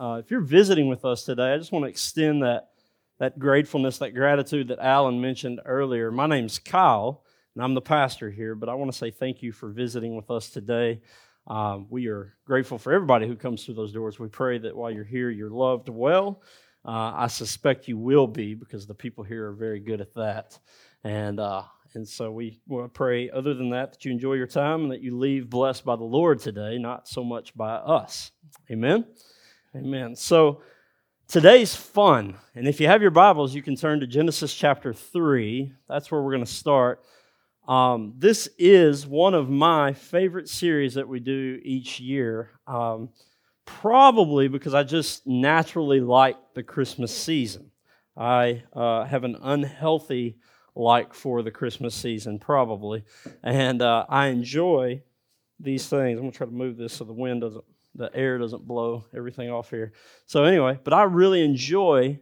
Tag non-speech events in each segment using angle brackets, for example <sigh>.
Uh, if you're visiting with us today, I just want to extend that, that gratefulness, that gratitude that Alan mentioned earlier. My name's Kyle, and I'm the pastor here, but I want to say thank you for visiting with us today. Um, we are grateful for everybody who comes through those doors. We pray that while you're here, you're loved well. Uh, I suspect you will be because the people here are very good at that. And, uh, and so we want to pray, other than that, that you enjoy your time and that you leave blessed by the Lord today, not so much by us. Amen. Amen. So today's fun. And if you have your Bibles, you can turn to Genesis chapter 3. That's where we're going to start. Um, this is one of my favorite series that we do each year, um, probably because I just naturally like the Christmas season. I uh, have an unhealthy like for the Christmas season, probably, and uh, I enjoy these things. I'm gonna try to move this so the wind doesn't, the air doesn't blow everything off here. So anyway, but I really enjoy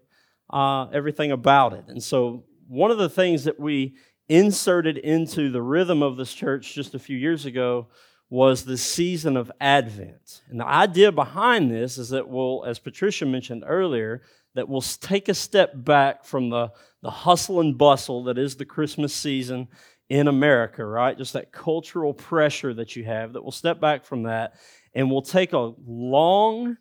uh, everything about it, and so one of the things that we inserted into the rhythm of this church just a few years ago was the season of Advent. And the idea behind this is that we'll, as Patricia mentioned earlier, that we'll take a step back from the, the hustle and bustle that is the Christmas season in America, right? Just that cultural pressure that you have, that we'll step back from that and we'll take a long,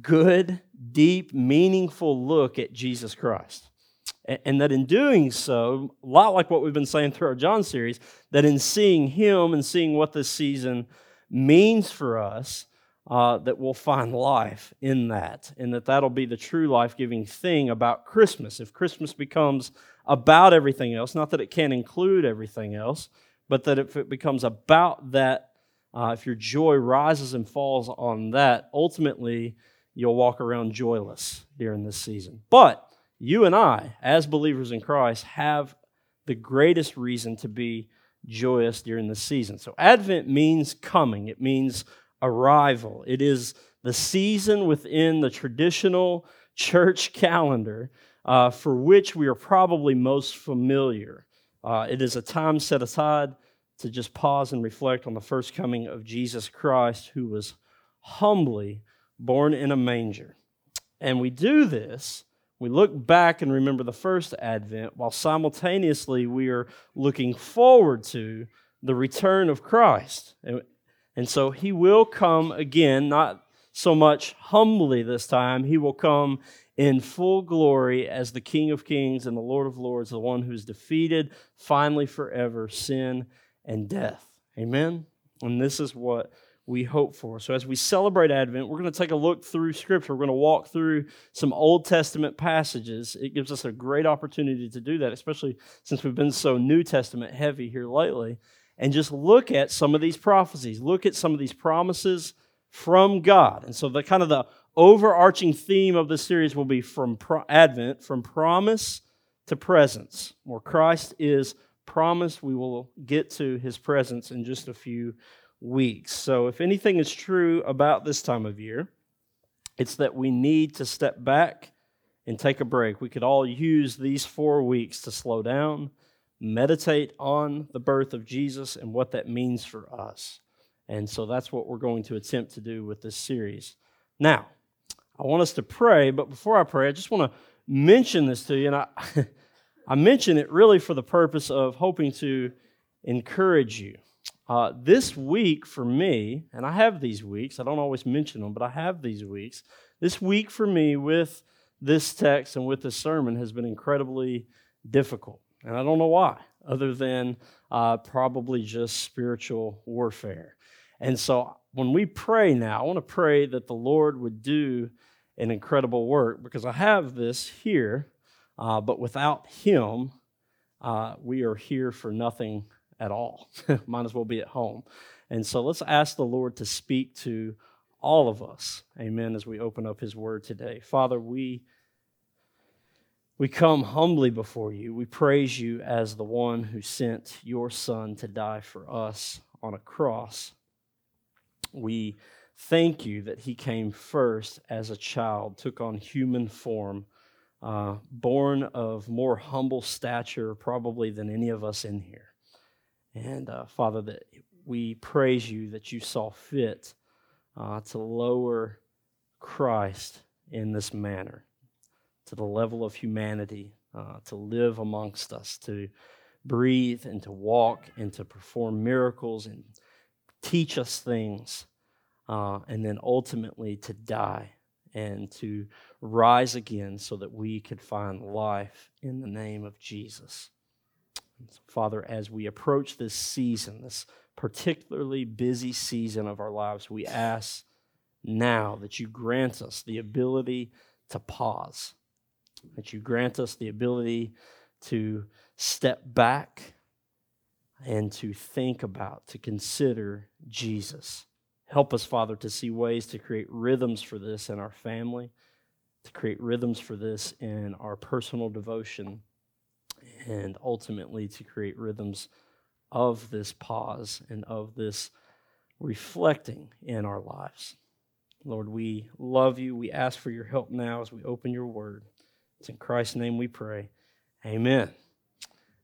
good, deep, meaningful look at Jesus Christ. And that in doing so, a lot like what we've been saying through our John series, that in seeing Him and seeing what this season means for us, uh, that we'll find life in that, and that that'll be the true life giving thing about Christmas. If Christmas becomes about everything else, not that it can't include everything else, but that if it becomes about that, uh, if your joy rises and falls on that, ultimately you'll walk around joyless during this season. But you and I, as believers in Christ, have the greatest reason to be joyous during the season. So, Advent means coming, it means arrival. It is the season within the traditional church calendar uh, for which we are probably most familiar. Uh, it is a time set aside to just pause and reflect on the first coming of Jesus Christ, who was humbly born in a manger. And we do this we look back and remember the first advent while simultaneously we are looking forward to the return of Christ. And, and so he will come again, not so much humbly this time, he will come in full glory as the King of Kings and the Lord of Lords, the one who's defeated finally forever sin and death. Amen? And this is what we hope for. So, as we celebrate Advent, we're going to take a look through Scripture. We're going to walk through some Old Testament passages. It gives us a great opportunity to do that, especially since we've been so New Testament heavy here lately. And just look at some of these prophecies, look at some of these promises from God. And so, the kind of the overarching theme of this series will be from pro- Advent, from promise to presence, where Christ is promised. We will get to his presence in just a few weeks. So, if anything is true about this time of year, it's that we need to step back and take a break. We could all use these four weeks to slow down, meditate on the birth of Jesus and what that means for us. And so that's what we're going to attempt to do with this series. Now, I want us to pray, but before I pray, I just want to mention this to you. And I, <laughs> I mention it really for the purpose of hoping to encourage you. Uh, this week for me, and I have these weeks, I don't always mention them, but I have these weeks. This week for me with this text and with this sermon has been incredibly difficult. And I don't know why, other than uh, probably just spiritual warfare. And so when we pray now, I want to pray that the Lord would do an incredible work because I have this here, uh, but without Him, uh, we are here for nothing at all. <laughs> Might as well be at home. And so let's ask the Lord to speak to all of us. Amen. As we open up his word today. Father, we we come humbly before you. We praise you as the one who sent your son to die for us on a cross. We thank you that he came first as a child, took on human form, uh, born of more humble stature, probably than any of us in here. And uh, Father, that we praise you that you saw fit uh, to lower Christ in this manner, to the level of humanity, uh, to live amongst us, to breathe and to walk and to perform miracles and teach us things, uh, and then ultimately to die and to rise again so that we could find life in the name of Jesus. Father, as we approach this season, this particularly busy season of our lives, we ask now that you grant us the ability to pause, that you grant us the ability to step back and to think about, to consider Jesus. Help us, Father, to see ways to create rhythms for this in our family, to create rhythms for this in our personal devotion, and ultimately to create rhythms of this pause and of this reflecting in our lives. Lord, we love you. We ask for your help now as we open your word. It's in Christ's name we pray. Amen.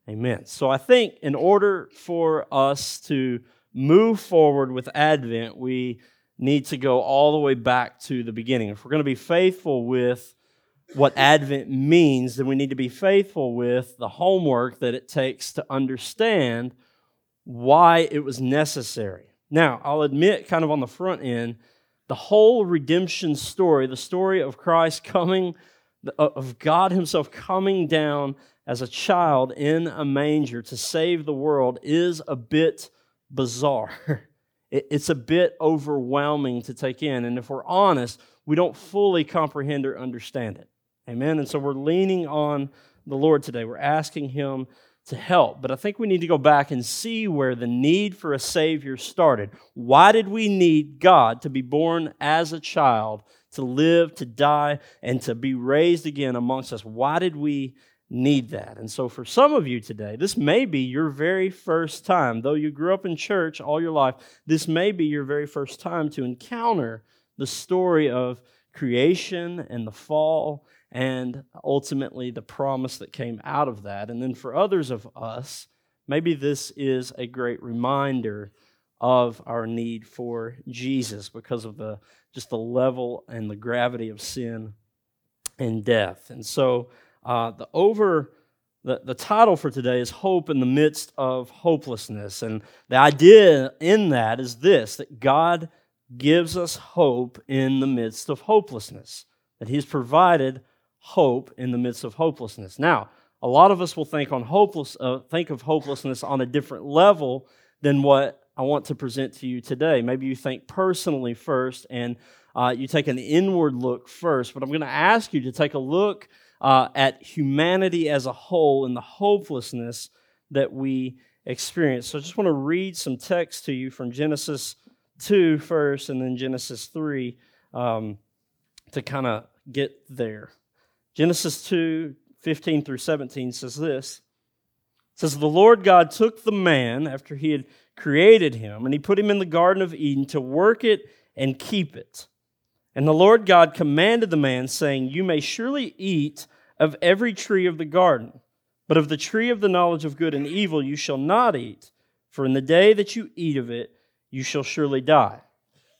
Amen. So I think in order for us to move forward with Advent, we need to go all the way back to the beginning. If we're going to be faithful with what Advent means, then we need to be faithful with the homework that it takes to understand why it was necessary. Now, I'll admit, kind of on the front end, the whole redemption story, the story of Christ coming, uh, of God Himself coming down as a child in a manger to save the world, is a bit bizarre. <laughs> It's a bit overwhelming to take in. And if we're honest, we don't fully comprehend or understand it. Amen. And so we're leaning on the Lord today. We're asking Him to help. But I think we need to go back and see where the need for a Savior started. Why did we need God to be born as a child, to live, to die, and to be raised again amongst us? Why did we need that? And so, for some of you today, this may be your very first time. Though you grew up in church all your life, this may be your very first time to encounter the story of creation and the fall and ultimately the promise that came out of that. And then for others of us, maybe this is a great reminder of our need for Jesus because of the just the level and the gravity of sin and death. And so uh, the over the, the title for today is Hope in the Midst of Hopelessness. And the idea in that is this that God gives us hope in the midst of hopelessness, that He's provided hope in the midst of hopelessness. Now, a lot of us will think on hopeless, uh, think of hopelessness on a different level than what I want to present to you today. Maybe you think personally first, and uh, you take an inward look first. But I'm going to ask you to take a look uh, at humanity as a whole and the hopelessness that we experience. So I just want to read some text to you from Genesis 2 first, and then Genesis 3 um, to kind of get there. Genesis 2 15 through 17 says this. It says, The Lord God took the man after he had created him, and he put him in the Garden of Eden to work it and keep it. And the Lord God commanded the man, saying, You may surely eat of every tree of the garden, but of the tree of the knowledge of good and evil you shall not eat, for in the day that you eat of it, you shall surely die.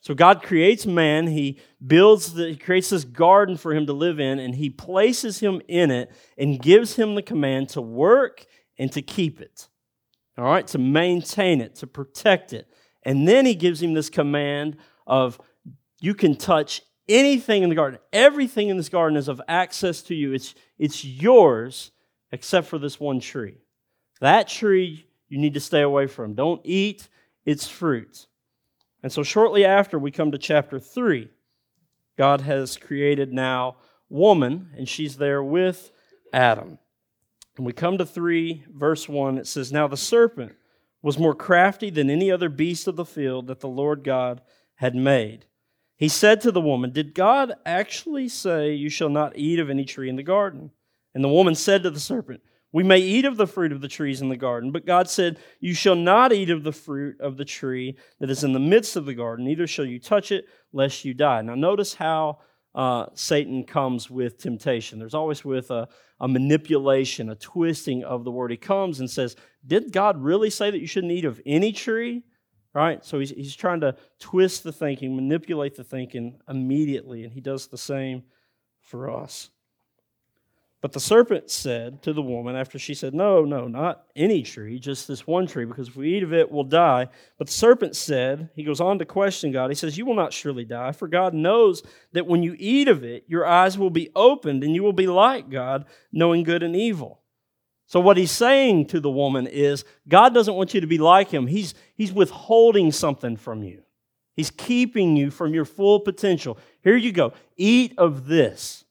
So God creates man, he builds the, he creates this garden for him to live in, and he places him in it and gives him the command to work and to keep it. All right, to maintain it, to protect it. And then he gives him this command of you can touch anything in the garden. Everything in this garden is of access to you. It's, it's yours except for this one tree. That tree you need to stay away from. Don't eat its fruit. And so, shortly after, we come to chapter 3. God has created now woman, and she's there with Adam. And we come to 3, verse 1. It says, Now the serpent was more crafty than any other beast of the field that the Lord God had made. He said to the woman, Did God actually say, You shall not eat of any tree in the garden? And the woman said to the serpent, we may eat of the fruit of the trees in the garden, but God said, You shall not eat of the fruit of the tree that is in the midst of the garden, neither shall you touch it, lest you die. Now, notice how uh, Satan comes with temptation. There's always with a, a manipulation, a twisting of the word. He comes and says, Did God really say that you shouldn't eat of any tree? Right? So he's, he's trying to twist the thinking, manipulate the thinking immediately, and he does the same for us. But the serpent said to the woman, after she said, No, no, not any tree, just this one tree, because if we eat of it, we'll die. But the serpent said, He goes on to question God. He says, You will not surely die, for God knows that when you eat of it, your eyes will be opened, and you will be like God, knowing good and evil. So, what he's saying to the woman is, God doesn't want you to be like him. He's, he's withholding something from you, He's keeping you from your full potential. Here you go. Eat of this.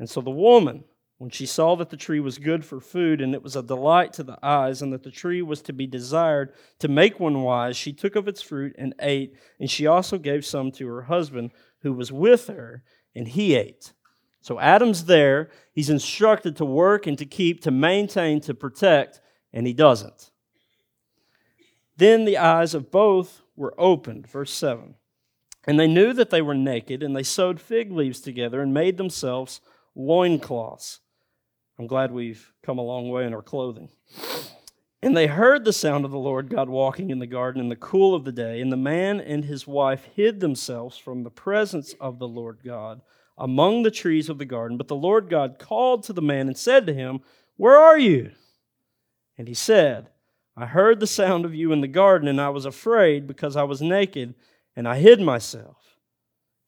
And so the woman, when she saw that the tree was good for food, and it was a delight to the eyes, and that the tree was to be desired to make one wise, she took of its fruit and ate, and she also gave some to her husband who was with her, and he ate. So Adam's there. He's instructed to work and to keep, to maintain, to protect, and he doesn't. Then the eyes of both were opened. Verse 7. And they knew that they were naked, and they sewed fig leaves together and made themselves loincloths. I'm glad we've come a long way in our clothing. And they heard the sound of the Lord God walking in the garden in the cool of the day, and the man and his wife hid themselves from the presence of the Lord God among the trees of the garden. But the Lord God called to the man and said to him, Where are you? And he said, I heard the sound of you in the garden, and I was afraid because I was naked, and I hid myself.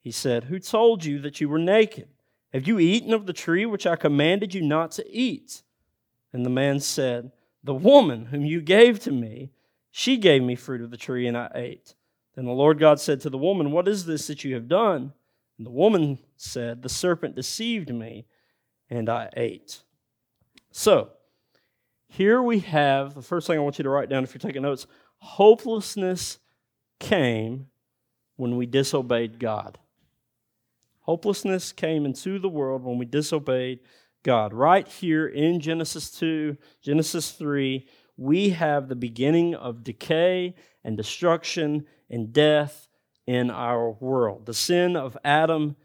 He said, Who told you that you were naked? Have you eaten of the tree which I commanded you not to eat? And the man said, The woman whom you gave to me, she gave me fruit of the tree, and I ate. Then the Lord God said to the woman, What is this that you have done? And the woman said, The serpent deceived me, and I ate. So, here we have the first thing I want you to write down if you're taking notes hopelessness came when we disobeyed God. Hopelessness came into the world when we disobeyed God. Right here in Genesis 2, Genesis 3, we have the beginning of decay and destruction and death in our world. The sin of Adam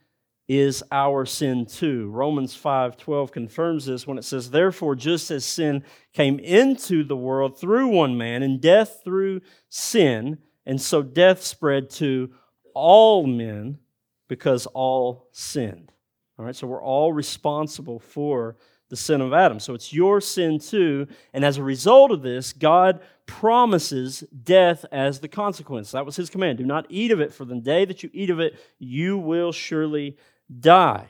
is our sin too. Romans 5:12 confirms this when it says, "Therefore just as sin came into the world through one man and death through sin, and so death spread to all men because all sinned. All right, so we're all responsible for the sin of Adam. So it's your sin too. And as a result of this, God promises death as the consequence. That was his command. Do not eat of it, for the day that you eat of it, you will surely die.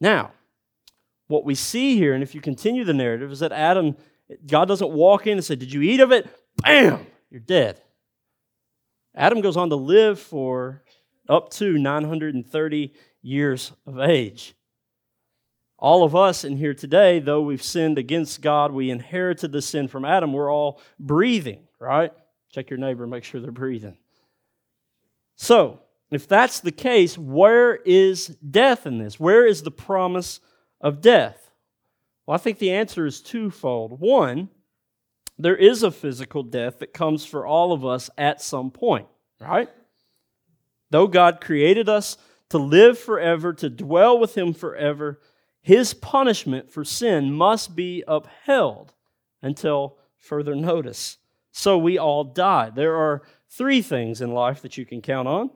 Now, what we see here, and if you continue the narrative, is that Adam, God doesn't walk in and say, Did you eat of it? Bam, you're dead. Adam goes on to live for up to 930 years of age. All of us in here today, though we've sinned against God, we inherited the sin from Adam, we're all breathing, right? Check your neighbor, make sure they're breathing. So, if that's the case, where is death in this? Where is the promise of death? Well, I think the answer is twofold. One, there is a physical death that comes for all of us at some point, right? Though God created us to live forever, to dwell with Him forever, His punishment for sin must be upheld until further notice. So we all die. There are three things in life that you can count on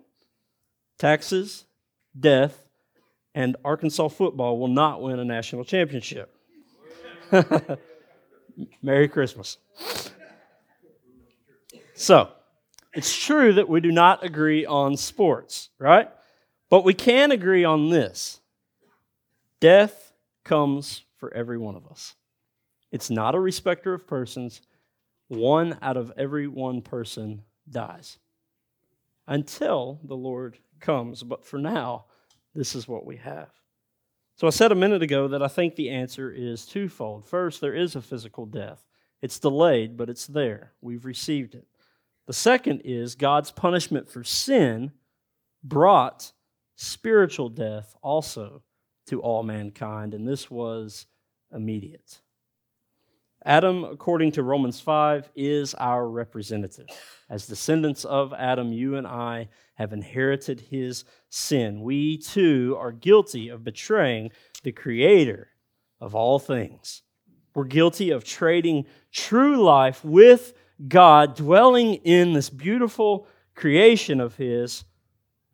taxes, death, and Arkansas football will not win a national championship. <laughs> Merry Christmas. So, it's true that we do not agree on sports, right? But we can agree on this death comes for every one of us. It's not a respecter of persons. One out of every one person dies until the Lord comes. But for now, this is what we have. So I said a minute ago that I think the answer is twofold. First, there is a physical death. It's delayed, but it's there. We've received it. The second is God's punishment for sin brought spiritual death also to all mankind, and this was immediate. Adam, according to Romans 5, is our representative. As descendants of Adam, you and I have inherited his sin. We too are guilty of betraying the Creator of all things. We're guilty of trading true life with God dwelling in this beautiful creation of His,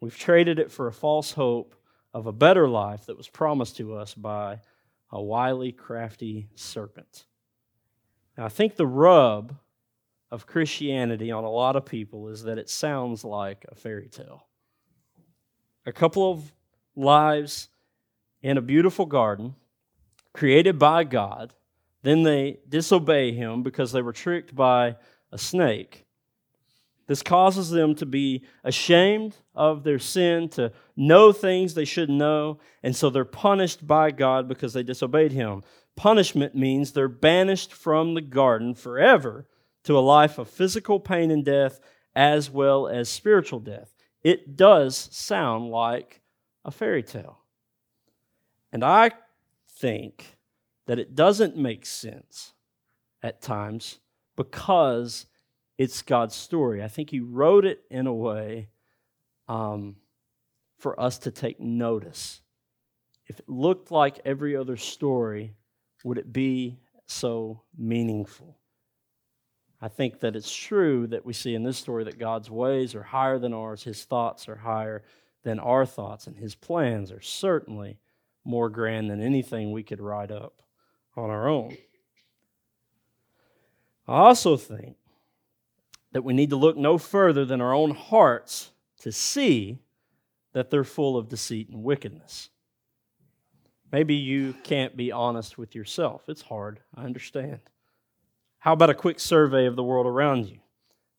we've traded it for a false hope of a better life that was promised to us by a wily, crafty serpent. Now, I think the rub of Christianity on a lot of people is that it sounds like a fairy tale. A couple of lives in a beautiful garden created by God, then they disobey Him because they were tricked by a snake. This causes them to be ashamed of their sin, to know things they shouldn't know, and so they're punished by God because they disobeyed Him. Punishment means they're banished from the garden forever to a life of physical pain and death as well as spiritual death. It does sound like a fairy tale. And I think that it doesn't make sense at times because it's God's story. I think He wrote it in a way um, for us to take notice. If it looked like every other story, would it be so meaningful? I think that it's true that we see in this story that God's ways are higher than ours, His thoughts are higher than our thoughts, and His plans are certainly more grand than anything we could write up on our own. I also think that we need to look no further than our own hearts to see that they're full of deceit and wickedness. Maybe you can't be honest with yourself. It's hard, I understand. How about a quick survey of the world around you?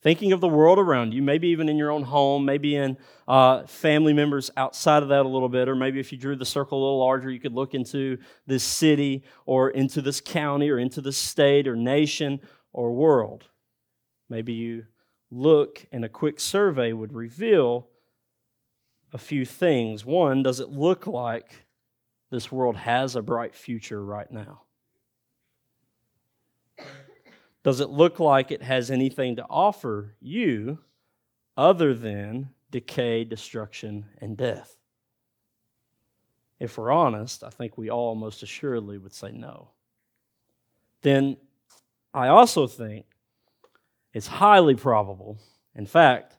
Thinking of the world around you, maybe even in your own home, maybe in uh, family members outside of that a little bit, or maybe if you drew the circle a little larger, you could look into this city or into this county or into this state or nation or world. Maybe you look and a quick survey would reveal a few things. One, does it look like this world has a bright future right now? Does it look like it has anything to offer you other than decay, destruction, and death? If we're honest, I think we all most assuredly would say no. Then I also think it's highly probable, in fact,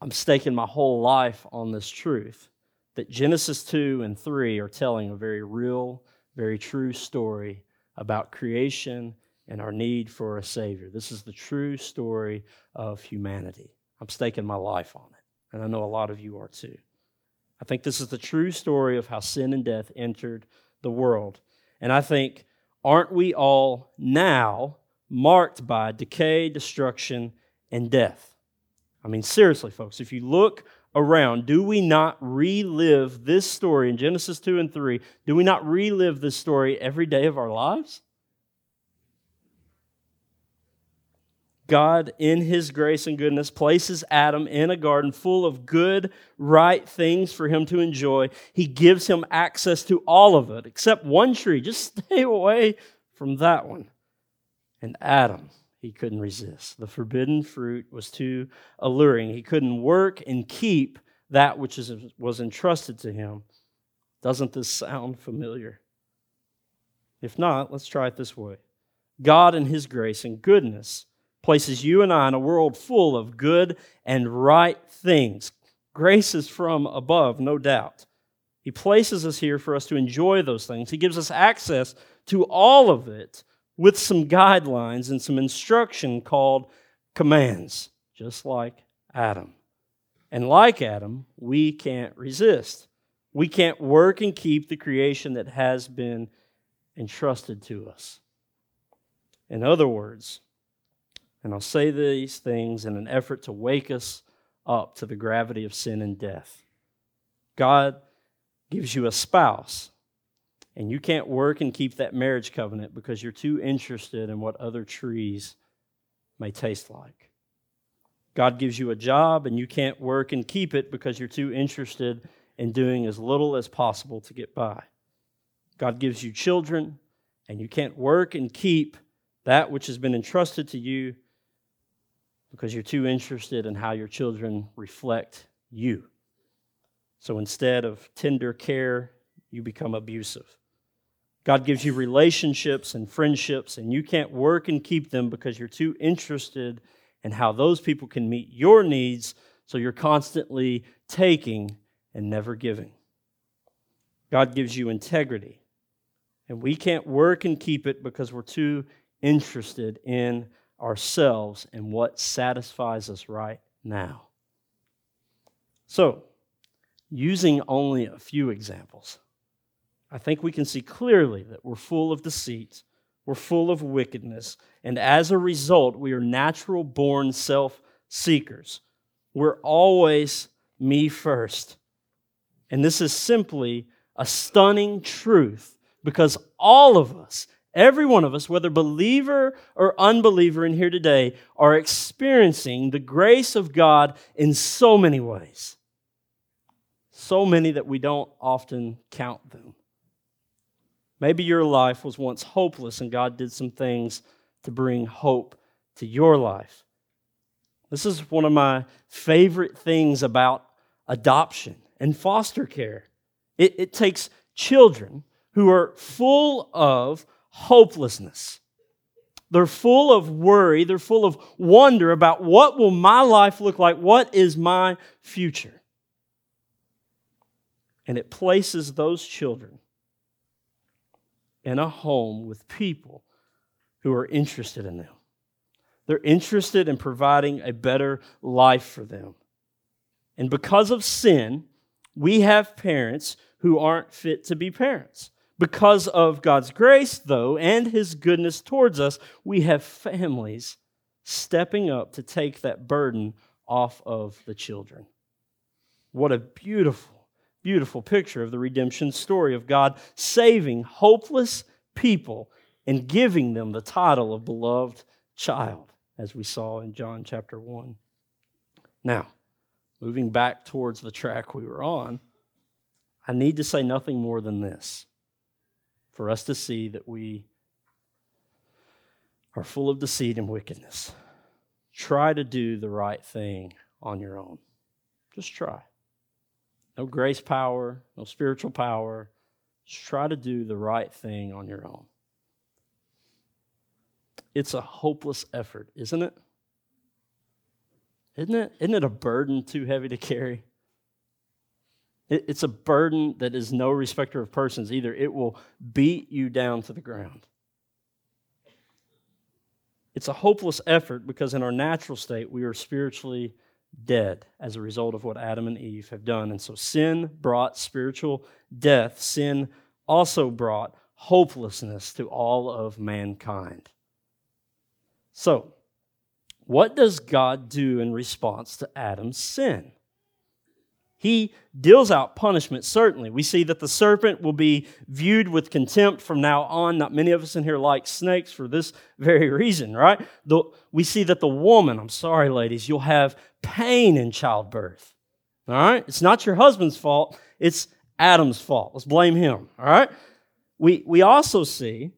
I'm staking my whole life on this truth that Genesis 2 and 3 are telling a very real, very true story about creation and our need for a Savior. This is the true story of humanity. I'm staking my life on it, and I know a lot of you are too. I think this is the true story of how sin and death entered the world. And I think, aren't we all now marked by decay, destruction, and death? I mean, seriously, folks, if you look around, do we not relive this story in Genesis 2 and 3? Do we not relive this story every day of our lives? God, in His grace and goodness, places Adam in a garden full of good, right things for him to enjoy. He gives him access to all of it, except one tree. Just <laughs> stay away from that one. And Adam, he couldn't resist. The forbidden fruit was too alluring. He couldn't work and keep that which is, was entrusted to him. Doesn't this sound familiar? If not, let's try it this way God, in His grace and goodness, places you and I in a world full of good and right things. Grace is from above, no doubt. He places us here for us to enjoy those things. He gives us access to all of it with some guidelines and some instruction called commands, just like Adam. And like Adam, we can't resist. We can't work and keep the creation that has been entrusted to us. In other words, and I'll say these things in an effort to wake us up to the gravity of sin and death. God gives you a spouse and you can't work and keep that marriage covenant because you're too interested in what other trees may taste like. God gives you a job and you can't work and keep it because you're too interested in doing as little as possible to get by. God gives you children and you can't work and keep that which has been entrusted to you because you're too interested in how your children reflect you. So instead of tender care, you become abusive. God gives you relationships and friendships, and you can't work and keep them because you're too interested in how those people can meet your needs so you're constantly taking and never giving. God gives you integrity, and we can't work and keep it because we're too interested in ourselves and what satisfies us right now. So, using only a few examples, I think we can see clearly that we're full of deceit, we're full of wickedness, and as a result, we are natural born self seekers. We're always me first. And this is simply a stunning truth because all of us, every one of us, whether believer or unbeliever in here today, are experiencing the grace of God in so many ways. So many that we don't often count them. Maybe your life was once hopeless and God did some things to bring hope to your life. This is one of my favorite things about adoption and foster care. It, it takes children who are full of hopelessness. They're full of worry, they're full of wonder about what will my life look like? What is my future? And it places those children in a home with people who are interested in them. They're interested in providing a better life for them. And because of sin, we have parents who aren't fit to be parents. Because of God's grace, though, and His goodness towards us, we have families stepping up to take that burden off of the children. What a beautiful, beautiful picture of the redemption story of God saving hopeless people and giving them the title of beloved child, as we saw in John chapter 1. Now, moving back towards the track we were on, I need to say nothing more than this for us to see that we are full of deceit and wickedness. Try to do the right thing on your own. Just try. No grace power, no spiritual power. Just try to do the right thing on your own. It's a hopeless effort, isn't it? Isn't it? Isn't it a burden too heavy to carry? It's a burden that is no respecter of persons either. It will beat you down to the ground. It's a hopeless effort because in our natural state, we are spiritually dead as a result of what Adam and Eve have done. And so sin brought spiritual death. Sin also brought hopelessness to all of mankind. So, what does God do in response to Adam's sin? He deals out punishment, certainly. We see that the serpent will be viewed with contempt from now on. Not many of us in here like snakes for this very reason, right? The, we see that the woman, I'm sorry, ladies, you'll have pain in childbirth. All right? It's not your husband's fault, it's Adam's fault. Let's blame him. All right? We, we also see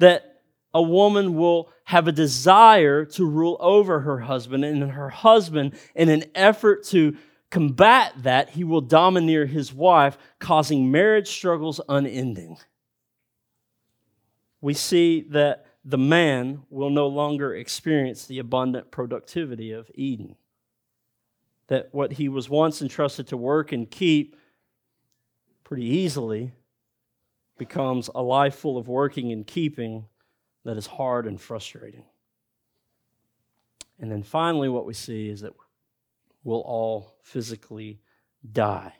that a woman will have a desire to rule over her husband, and her husband, in an effort to combat that, he will domineer his wife, causing marriage struggles unending. We see that the man will no longer experience the abundant productivity of Eden. That what he was once entrusted to work and keep pretty easily becomes a life full of working and keeping that is hard and frustrating. And then finally, what we see is that will all physically die.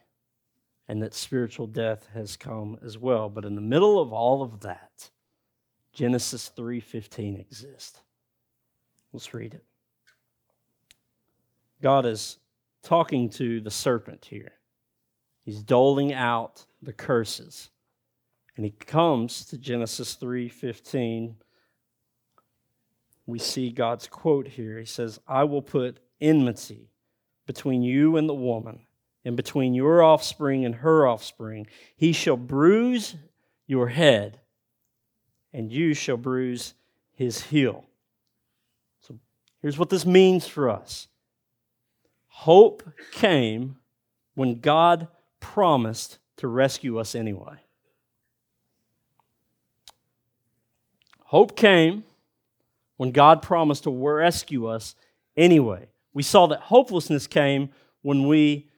And that spiritual death has come as well. But in the middle of all of that genesis 3.15 exists. Let's read it. God is talking to the serpent here. He's doling out the curses. And he comes to genesis 3.15 we see god's quote here. He says i will put enmity between you and the woman, and between your offspring and her offspring. He shall bruise your head, and you shall bruise his heel. So here's what this means for us hope came when God promised to rescue us anyway. Hope came when God promised to rescue us anyway. We saw that hopelessness came when we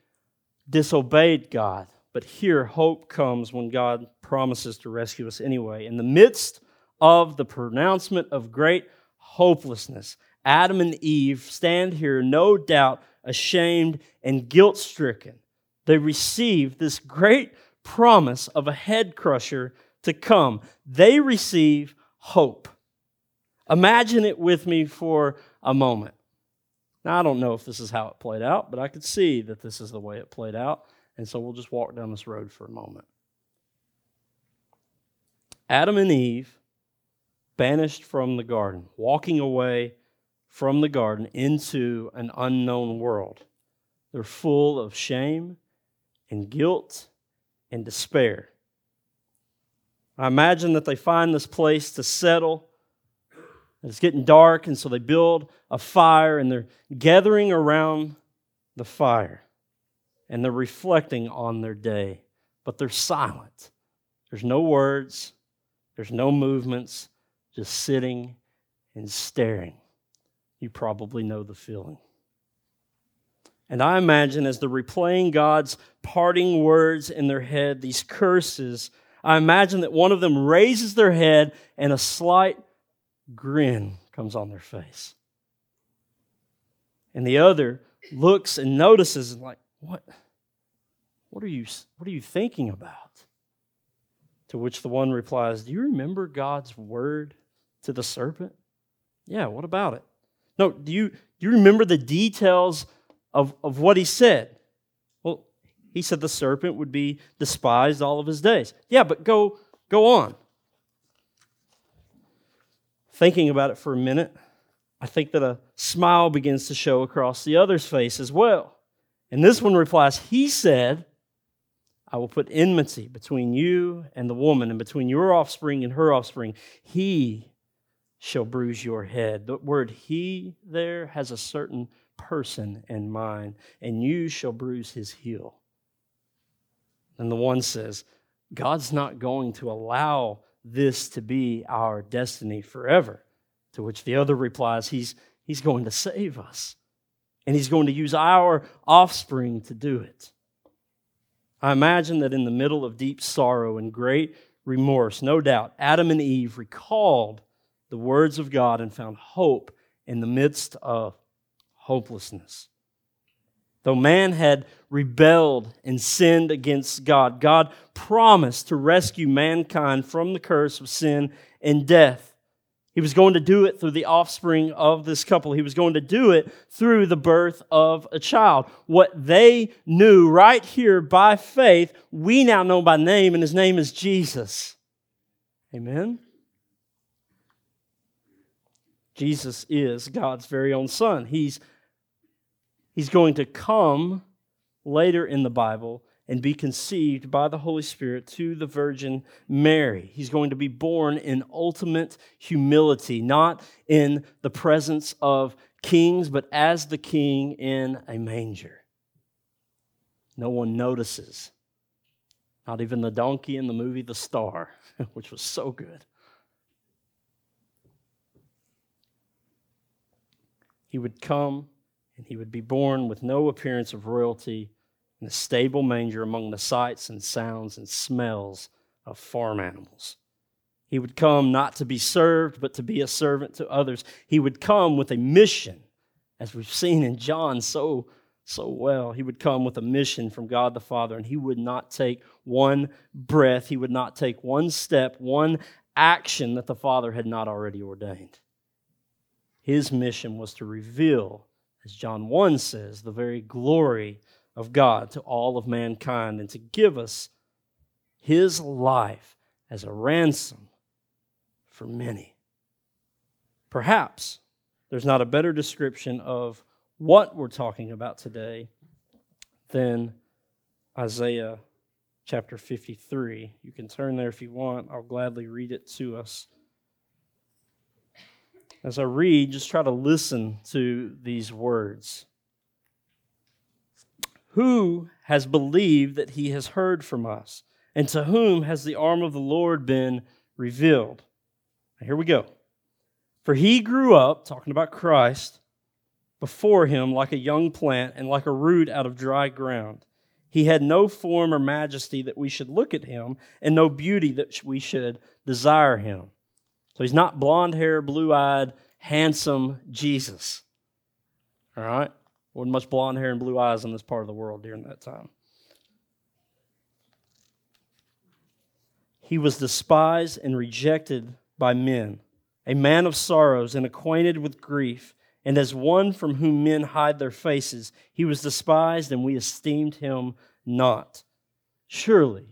disobeyed God. But here, hope comes when God promises to rescue us anyway. In the midst of the pronouncement of great hopelessness, Adam and Eve stand here, no doubt, ashamed and guilt stricken. They receive this great promise of a head crusher to come. They receive hope. Imagine it with me for a moment. Now, I don't know if this is how it played out, but I could see that this is the way it played out. And so we'll just walk down this road for a moment. Adam and Eve banished from the garden, walking away from the garden into an unknown world. They're full of shame and guilt and despair. I imagine that they find this place to settle it's getting dark, and so they build a fire and they're gathering around the fire and they're reflecting on their day, but they're silent. There's no words, there's no movements, just sitting and staring. You probably know the feeling. And I imagine as they're replaying God's parting words in their head, these curses, I imagine that one of them raises their head and a slight grin comes on their face. And the other looks and notices and like, what, what, are you, what are you thinking about? To which the one replies, Do you remember God's word to the serpent? Yeah, what about it? No, do you, do you remember the details of, of what he said? Well, he said the serpent would be despised all of his days. Yeah, but go, go on thinking about it for a minute, I think that a smile begins to show across the other's face as well. And this one replies, He said, I will put enmity between you and the woman, and between your offspring and her offspring. He shall bruise your head. The word he there has a certain person in mind, and you shall bruise his heel. And the one says, God's not going to allow this to be our destiny forever. To which the other replies, He's, he's going to save us, and He's going to use our offspring to do it. I imagine that in the middle of deep sorrow and great remorse, no doubt, Adam and Eve recalled the words of God and found hope in the midst of hopelessness. Though man had rebelled and sinned against God, God promised to rescue mankind from the curse of sin and death. He was going to do it through the offspring of this couple. He was going to do it through the birth of a child. What they knew right here by faith, we now know by name, and his name is Jesus. Amen. Jesus is God's very own Son. He's He's going to come later in the Bible and be conceived by the Holy Spirit to the Virgin Mary. He's going to be born in ultimate humility, not in the presence of kings, but as the king in a manger. No one notices. Not even the donkey in the movie The Star, <laughs> which was so good. He would come and he would be born with no appearance of royalty in a stable manger among the sights and sounds and smells of farm animals. He would come not to be served, but to be a servant to others. He would come with a mission, as we've seen in John so, so well. He would come with a mission from God the Father, and he would not take one breath, he would not take one step, one action that the Father had not already ordained. His mission was to reveal as John 1 says, the very glory of God to all of mankind and to give us his life as a ransom for many. Perhaps there's not a better description of what we're talking about today than Isaiah chapter 53. You can turn there if you want. I'll gladly read it to us as I read, just try to listen to these words. Who has believed that he has heard from us? And to whom has the arm of the Lord been revealed? Now, here we go. For he grew up, talking about Christ, before him like a young plant and like a root out of dry ground. He had no form or majesty that we should look at him, and no beauty that we should desire him. He's not blonde hair, blue eyed, handsome Jesus. All right? Wasn't much blonde hair and blue eyes in this part of the world during that time. He was despised and rejected by men, a man of sorrows and acquainted with grief, and as one from whom men hide their faces, he was despised, and we esteemed him not. Surely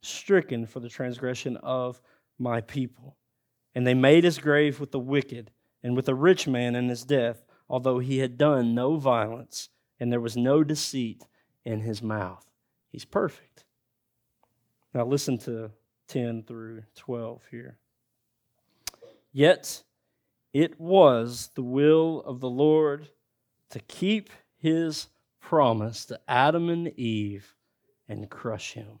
stricken for the transgression of my people. And they made his grave with the wicked and with the rich man in his death, although he had done no violence and there was no deceit in his mouth. He's perfect. Now listen to 10 through 12 here. Yet it was the will of the Lord to keep his promise to Adam and Eve and crush him.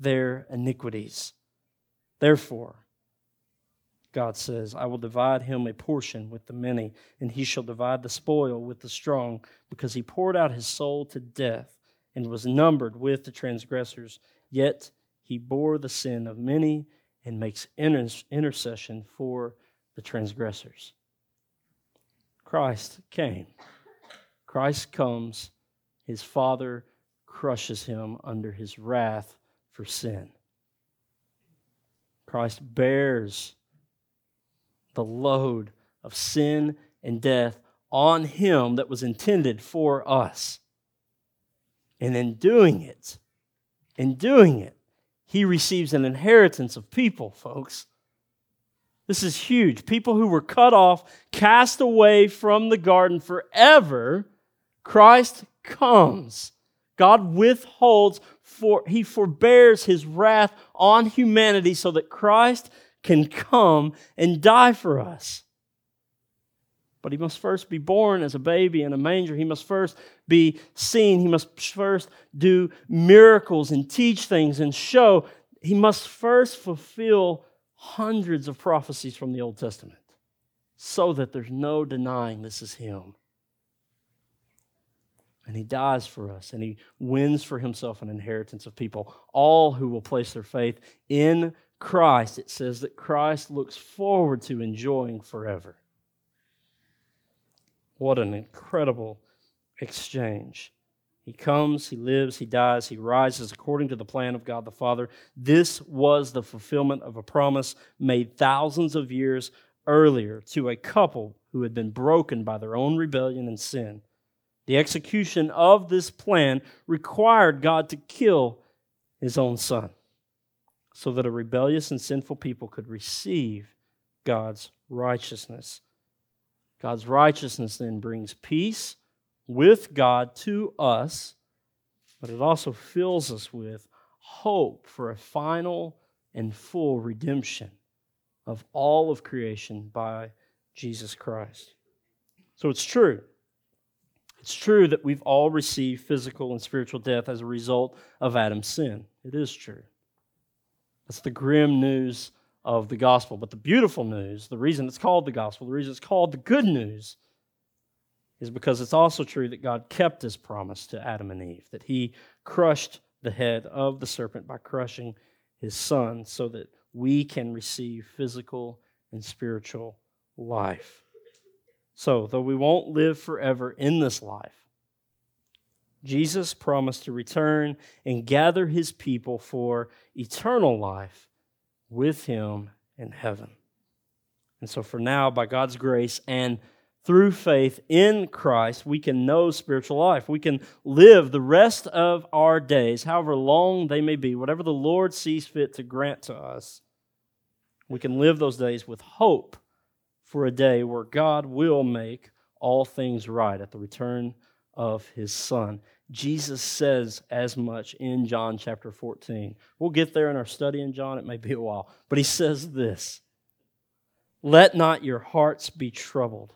their iniquities. Therefore, God says, I will divide him a portion with the many, and he shall divide the spoil with the strong, because he poured out his soul to death and was numbered with the transgressors. Yet he bore the sin of many and makes intercession for the transgressors. Christ came. Christ comes. His Father crushes him under his wrath for sin. Christ bears the load of sin and death on him that was intended for us. And in doing it, in doing it, he receives an inheritance of people, folks. This is huge. People who were cut off, cast away from the garden forever, Christ comes. God withholds, for he forbears his wrath on humanity so that Christ can come and die for us. But he must first be born as a baby in a manger. He must first be seen. He must first do miracles and teach things and show. He must first fulfill hundreds of prophecies from the Old Testament so that there's no denying this is him. And he dies for us, and he wins for himself an inheritance of people, all who will place their faith in Christ, it says that Christ looks forward to enjoying forever. What an incredible exchange. He comes, he lives, he dies, he rises according to the plan of God the Father. This was the fulfillment of a promise made thousands of years earlier to a couple who had been broken by their own rebellion and sin. The execution of this plan required God to kill his own son so that a rebellious and sinful people could receive God's righteousness. God's righteousness then brings peace with God to us, but it also fills us with hope for a final and full redemption of all of creation by Jesus Christ. So it's true. It's true that we've all received physical and spiritual death as a result of Adam's sin. It is true. That's the grim news of the gospel. But the beautiful news, the reason it's called the gospel, the reason it's called the good news, is because it's also true that God kept his promise to Adam and Eve, that he crushed the head of the serpent by crushing his son so that we can receive physical and spiritual life. So, though we won't live forever in this life, Jesus promised to return and gather his people for eternal life with him in heaven. And so, for now, by God's grace and through faith in Christ, we can know spiritual life. We can live the rest of our days, however long they may be, whatever the Lord sees fit to grant to us. We can live those days with hope for a day where God will make all things right at the return of his Son. Jesus says as much in John chapter 14. We'll get there in our study in John. It may be a while. But he says this Let not your hearts be troubled.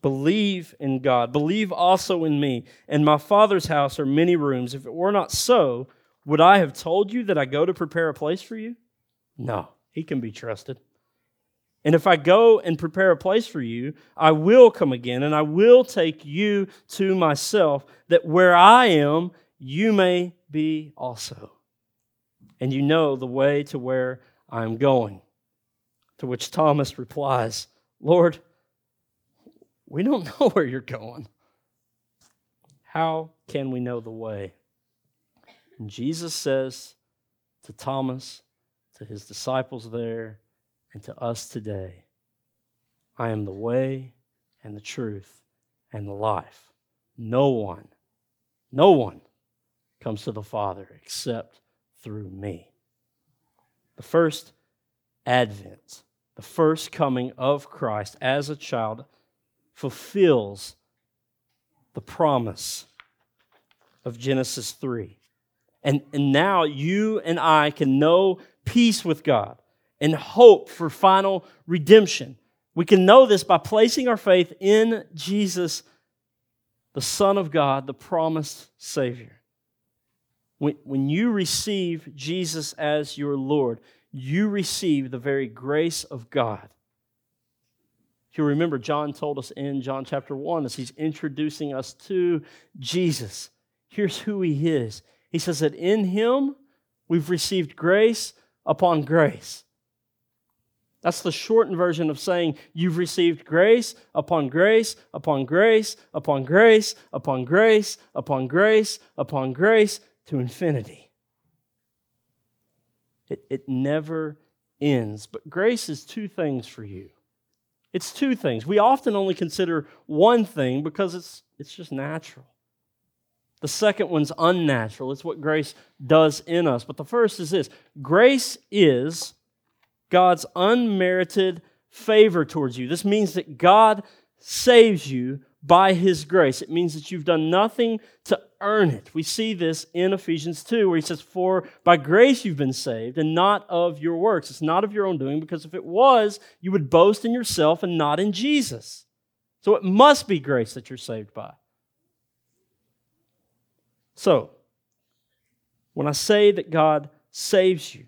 Believe in God. Believe also in me. In my Father's house are many rooms. If it were not so, would I have told you that I go to prepare a place for you? No, he can be trusted. And if I go and prepare a place for you, I will come again and I will take you to myself, that where I am, you may be also. And you know the way to where I am going. To which Thomas replies, Lord, we don't <laughs> know where you're going. How can we know the way? And Jesus says to Thomas, to his disciples there, and to us today I am the way and the truth and the life. No one, no one comes to the Father except through me. The first advent, the first coming of Christ as a child, fulfills the promise of Genesis 3. And, and now you and I can know peace with God and hope for final redemption. We can know this by placing our faith in Jesus, the Son of God, the promised Savior. When, you receive Jesus as your Lord, you receive the very grace of God. If you remember, John told us in John chapter 1 as he's introducing us to Jesus. Here's who he is. He says that in him we've received grace upon grace. That's the shortened version of saying you've received grace upon grace upon grace upon grace upon grace upon grace upon grace to infinity. It, it never ends. But grace is two things for you. It's two things. We often only consider one thing because it's, it's just natural. The second one's unnatural. It's what grace does in us. But the first is this grace is God's unmerited favor towards you. This means that God saves you by his grace. It means that you've done nothing to earn it. We see this in Ephesians 2, where he says, For by grace you've been saved, and not of your works. It's not of your own doing, because if it was, you would boast in yourself and not in Jesus. So it must be grace that you're saved by. So, when I say that God saves you,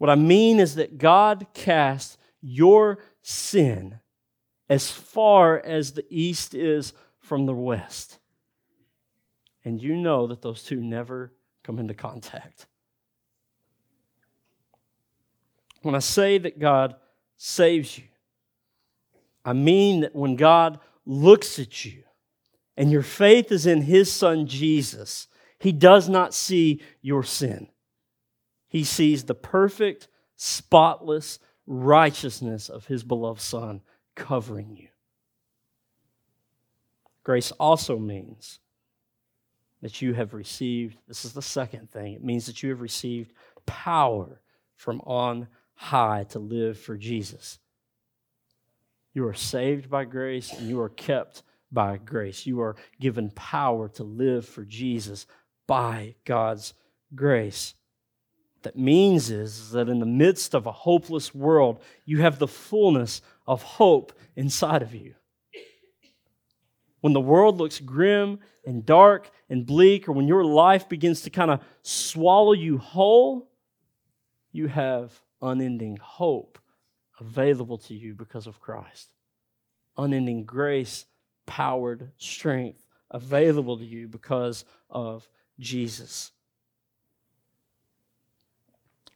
what I mean is that God casts your sin as far as the east is from the west. And you know that those two never come into contact. When I say that God saves you, I mean that when God looks at you and your faith is in His Son Jesus, He does not see your sin. He sees the perfect, spotless righteousness of his beloved Son covering you. Grace also means that you have received, this is the second thing, it means that you have received power from on high to live for Jesus. You are saved by grace and you are kept by grace. You are given power to live for Jesus by God's grace that means is, that in the midst of a hopeless world, you have the fullness of hope inside of you. When the world looks grim and dark and bleak, or when your life begins to kind of swallow you whole, you have unending hope available to you because of Christ. Unending grace, powered strength available to you because of Jesus.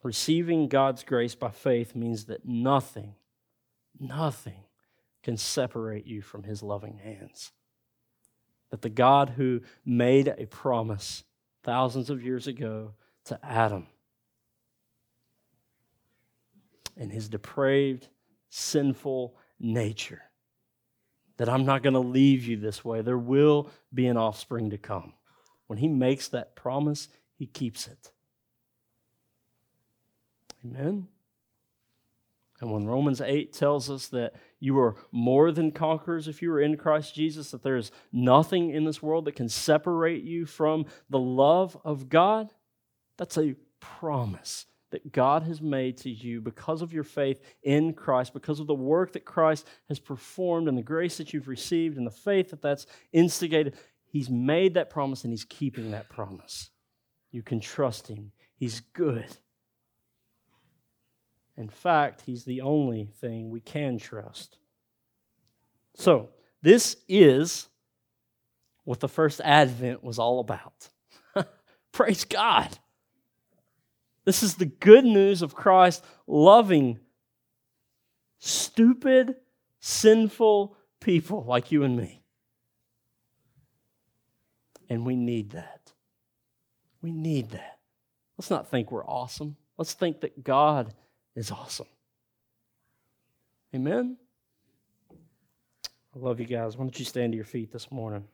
Receiving God's grace by faith means that nothing, nothing can separate you from His loving hands. That the God who made a promise thousands of years ago to Adam in his depraved, sinful nature, that I'm not going to leave you this way. There will be an offspring to come. When he makes that promise, he keeps it. Amen. And when Romans 8 tells us that you are more than conquerors if you are in Christ Jesus, that there is nothing in this world that can separate you from the love of God, that's a promise that God has made to you because of your faith in Christ, because of the work that Christ has performed and the grace that you've received and the faith that that's instigated. He's made that promise and He's keeping that promise. You can trust Him. He's good. In fact, He's the only thing we can trust. So, this is what the first advent was all about. <laughs> Praise God. This is the good news of Christ loving stupid, sinful people like you and me. And we need that. We need that. Let's not think we're awesome. Let's think that God is awesome. Amen? I love you guys. Why don't you stand to your feet this morning?